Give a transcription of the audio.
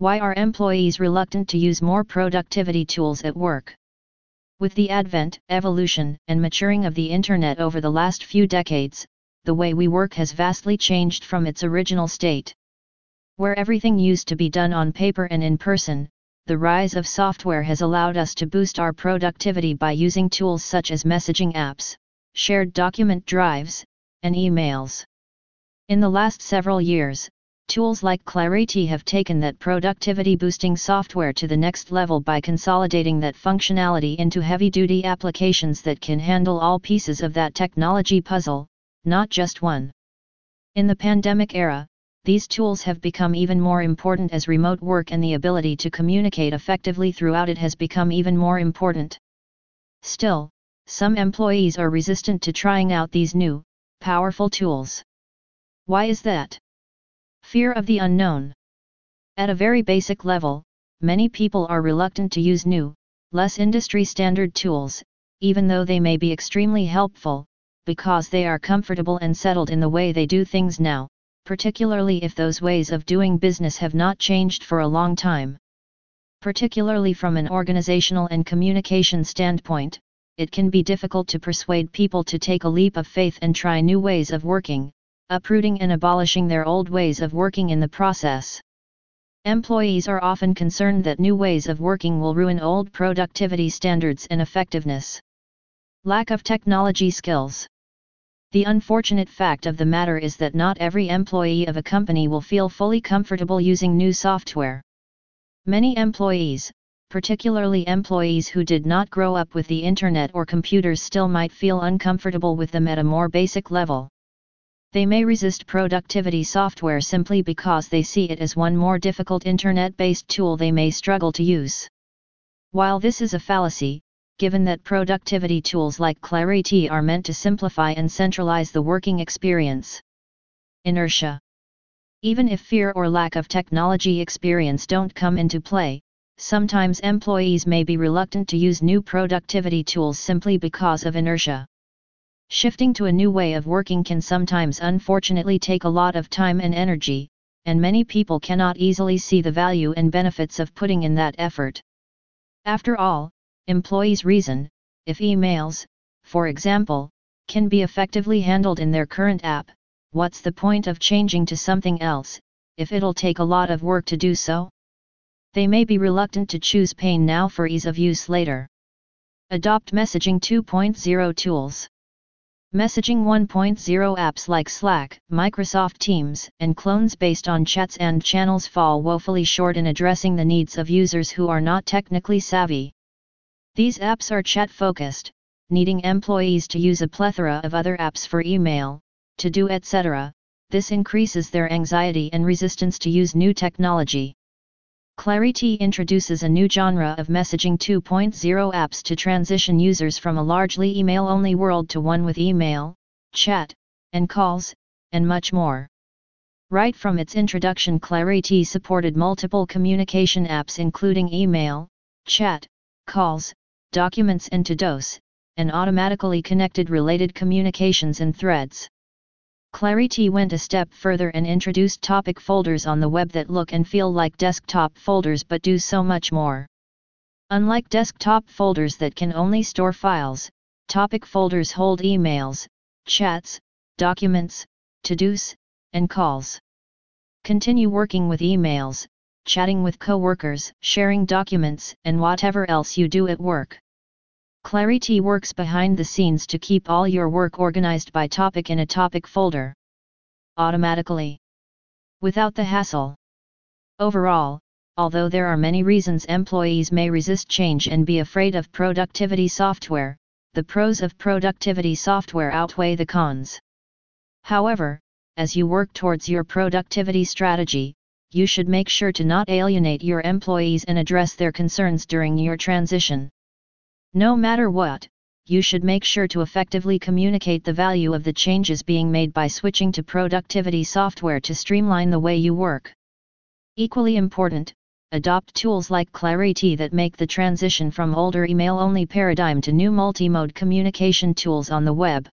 Why are employees reluctant to use more productivity tools at work? With the advent, evolution, and maturing of the Internet over the last few decades, the way we work has vastly changed from its original state. Where everything used to be done on paper and in person, the rise of software has allowed us to boost our productivity by using tools such as messaging apps, shared document drives, and emails. In the last several years, Tools like Clariti have taken that productivity boosting software to the next level by consolidating that functionality into heavy duty applications that can handle all pieces of that technology puzzle, not just one. In the pandemic era, these tools have become even more important as remote work and the ability to communicate effectively throughout it has become even more important. Still, some employees are resistant to trying out these new, powerful tools. Why is that? Fear of the unknown. At a very basic level, many people are reluctant to use new, less industry standard tools, even though they may be extremely helpful, because they are comfortable and settled in the way they do things now, particularly if those ways of doing business have not changed for a long time. Particularly from an organizational and communication standpoint, it can be difficult to persuade people to take a leap of faith and try new ways of working, uprooting and abolishing their old ways of working in the process. Employees are often concerned that new ways of working will ruin old productivity standards and effectiveness. Lack of technology skills. The unfortunate fact of the matter is that not every employee of a company will feel fully comfortable using new software. Many employees, particularly employees who did not grow up with the internet or computers, still might feel uncomfortable with them at a more basic level. They may resist productivity software simply because they see it as one more difficult internet-based tool they may struggle to use. While this is a fallacy, given that productivity tools like Clariti are meant to simplify and centralize the working experience. Inertia. Even if fear or lack of technology experience don't come into play, sometimes employees may be reluctant to use new productivity tools simply because of inertia. Shifting to a new way of working can sometimes unfortunately take a lot of time and energy, and many people cannot easily see the value and benefits of putting in that effort. After all, employees reason, if emails, for example, can be effectively handled in their current app, what's the point of changing to something else, if it'll take a lot of work to do so? They may be reluctant to choose pain now for ease of use later. Adopt Messaging 2.0 Tools Messaging 1.0 apps like Slack, Microsoft Teams, and clones based on chats and channels fall woefully short in addressing the needs of users who are not technically savvy. These apps are chat focused, needing employees to use a plethora of other apps for email, to do etc. This increases their anxiety and resistance to use new technology. Clariti introduces a new genre of Messaging 2.0 apps to transition users from a largely email-only world to one with email, chat, and calls, and much more. Right from its introduction Clariti supported multiple communication apps including email, chat, calls, documents and to-dos, and automatically connected related communications and threads. Clariti went a step further and introduced topic folders on the web that look and feel like desktop folders but do so much more. Unlike desktop folders that can only store files, topic folders hold emails, chats, documents, to-dos, and calls. Continue working with emails, chatting with coworkers, sharing documents, and whatever else you do at work. Clariti works behind the scenes to keep all your work organized by topic in a topic folder. Automatically. Without the hassle. Overall, although there are many reasons employees may resist change and be afraid of productivity software, the pros of productivity software outweigh the cons. However, as you work towards your productivity strategy, you should make sure to not alienate your employees and address their concerns during your transition. No matter what, you should make sure to effectively communicate the value of the changes being made by switching to productivity software to streamline the way you work. Equally important, adopt tools like Clariti that make the transition from older email-only paradigm to new multi mode communication tools on the web.